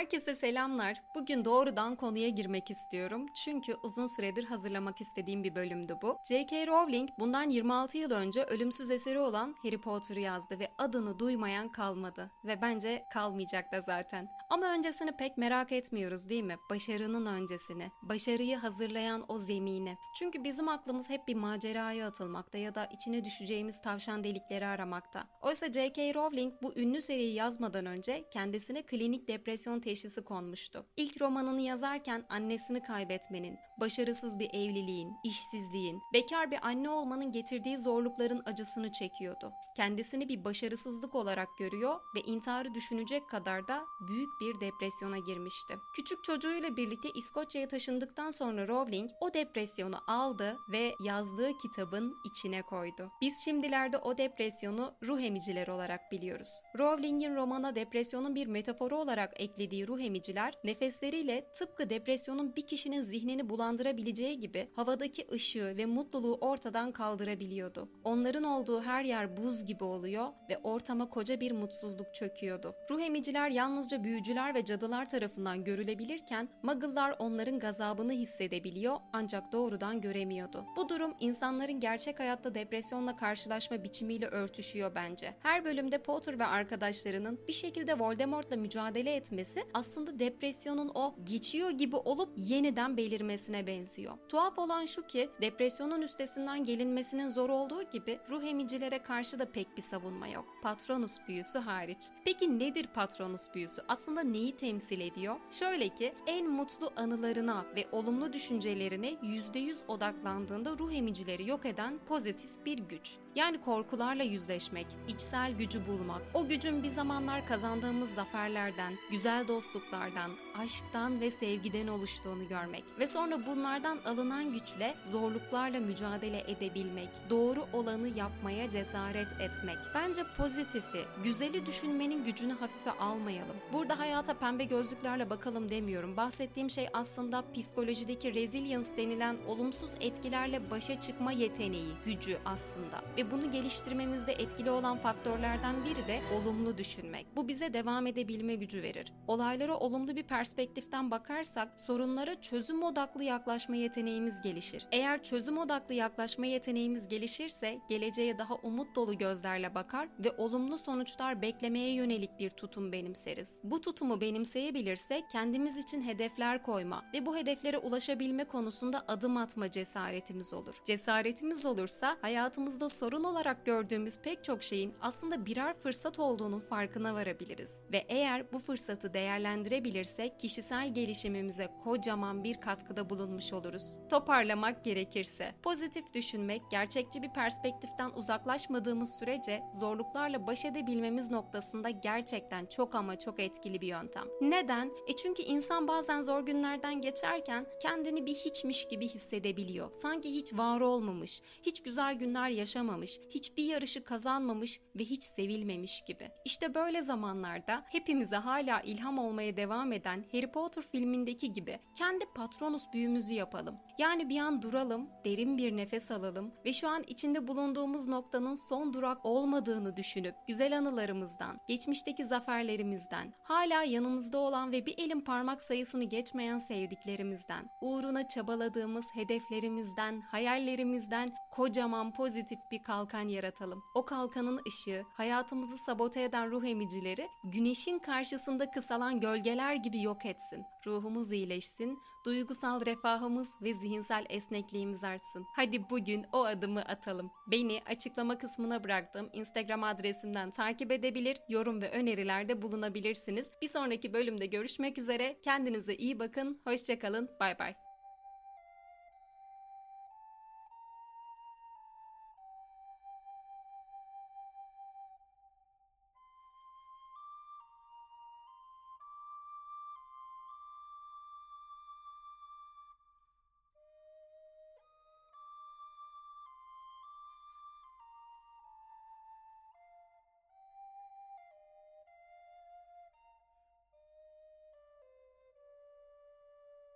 Herkese selamlar. Bugün doğrudan konuya girmek istiyorum. Çünkü uzun süredir hazırlamak istediğim bir bölümdü bu. J.K. Rowling bundan 26 yıl önce ölümsüz eseri olan Harry Potter'ı yazdı ve adını duymayan kalmadı. Ve bence kalmayacak da zaten. Ama öncesini pek merak etmiyoruz değil mi? Başarının öncesini. Başarıyı hazırlayan o zemini. Çünkü bizim aklımız hep bir maceraya atılmakta ya da içine düşeceğimiz tavşan delikleri aramakta. Oysa J.K. Rowling bu ünlü seriyi yazmadan önce kendisine klinik depresyon teşhisi konmuştu. İlk romanını yazarken annesini kaybetmenin, başarısız bir evliliğin, işsizliğin, bekar bir anne olmanın getirdiği zorlukların acısını çekiyordu. Kendisini bir başarısızlık olarak görüyor ve intiharı düşünecek kadar da büyük bir depresyona girmişti. Küçük çocuğuyla birlikte İskoçya'ya taşındıktan sonra Rowling o depresyonu aldı ve yazdığı kitabın içine koydu. Biz şimdilerde o depresyonu ruh emiciler olarak biliyoruz. Rowling'in romana depresyonun bir metaforu olarak eklediği ruh emiciler nefesleriyle tıpkı depresyonun bir kişinin zihnini bulandırabileceği gibi havadaki ışığı ve mutluluğu ortadan kaldırabiliyordu. Onların olduğu her yer buz gibi oluyor ve ortama koca bir mutsuzluk çöküyordu. Ruh emiciler yalnızca büyücüler ve cadılar tarafından görülebilirken Muggle'lar onların gazabını hissedebiliyor ancak doğrudan göremiyordu. Bu durum insanların gerçek hayatta depresyonla karşılaşma biçimiyle örtüşüyor bence. Her bölümde Potter ve arkadaşlarının bir şekilde Voldemort'la mücadele etmesi aslında depresyonun o geçiyor gibi olup yeniden belirmesine benziyor. Tuhaf olan şu ki depresyonun üstesinden gelinmesinin zor olduğu gibi ruh emicilere karşı da pek bir savunma yok. Patronus büyüsü hariç. Peki nedir Patronus büyüsü? Aslında neyi temsil ediyor? Şöyle ki en mutlu anılarına ve olumlu düşüncelerine %100 odaklandığında ruh emicileri yok eden pozitif bir güç. Yani korkularla yüzleşmek, içsel gücü bulmak, o gücün bir zamanlar kazandığımız zaferlerden, güzel dostluklardan, aşktan ve sevgiden oluştuğunu görmek ve sonra bunlardan alınan güçle zorluklarla mücadele edebilmek, doğru olanı yapmaya cesaret etmek. Bence pozitifi, güzeli düşünmenin gücünü hafife almayalım. Burada hayata pembe gözlüklerle bakalım demiyorum. Bahsettiğim şey aslında psikolojideki resilience denilen olumsuz etkilerle başa çıkma yeteneği, gücü aslında. Ve bunu geliştirmemizde etkili olan faktörlerden biri de olumlu düşünmek. Bu bize devam edebilme gücü verir. Olaylara olumlu bir perspektiften bakarsak sorunlara çözüm odaklı yaklaşma yeteneğimiz gelişir. Eğer çözüm odaklı yaklaşma yeteneğimiz gelişirse geleceğe daha umut dolu gözlerle bakar ve olumlu sonuçlar beklemeye yönelik bir tutum benimseriz. Bu tutumu benimseyebilirsek kendimiz için hedefler koyma ve bu hedeflere ulaşabilme konusunda adım atma cesaretimiz olur. Cesaretimiz olursa hayatımızda sorun olarak gördüğümüz pek çok şeyin aslında birer fırsat olduğunun farkına varabiliriz. Ve eğer bu fırsatı değerlendirebilirsek kişisel gelişimimize kocaman bir katkıda bulunmuş oluruz. Toparlamak gerekirse pozitif düşünmek, gerçekçi bir perspektiften uzaklaşmadığımız sürece zorluklarla baş edebilmemiz noktasında gerçekten çok ama çok etkili bir yöntem. Neden? E çünkü insan bazen zor günlerden geçerken kendini bir hiçmiş gibi hissedebiliyor. Sanki hiç var olmamış, hiç güzel günler yaşamamış, hiçbir yarışı kazanmamış ve hiç sevilmemiş gibi. İşte böyle zamanlarda hepimize hala ilham olmaya devam eden Harry Potter filmindeki gibi kendi patronus büyümüzü yapalım. Yani bir an duralım, derin bir nefes alalım ve şu an içinde bulunduğumuz noktanın son durak olmadığını düşünüp güzel anılarımızdan, geçmişteki zaferlerimizden, hala yanımızda olan ve bir elin parmak sayısını geçmeyen sevdiklerimizden, uğruna çabaladığımız hedeflerimizden, hayallerimizden kocaman pozitif bir kalkan yaratalım. O kalkanın ışığı hayatımızı sabote eden ruh emicileri güneşin karşısında kısalan gölgeler gibi yok etsin. Ruhumuz iyileşsin, duygusal refahımız ve zihinsel esnekliğimiz artsın. Hadi bugün o adımı atalım. Beni açıklama kısmına bıraktığım Instagram adresimden takip edebilir, yorum ve önerilerde bulunabilirsiniz. Bir sonraki bölümde görüşmek üzere. Kendinize iyi bakın, hoşçakalın, bay bay.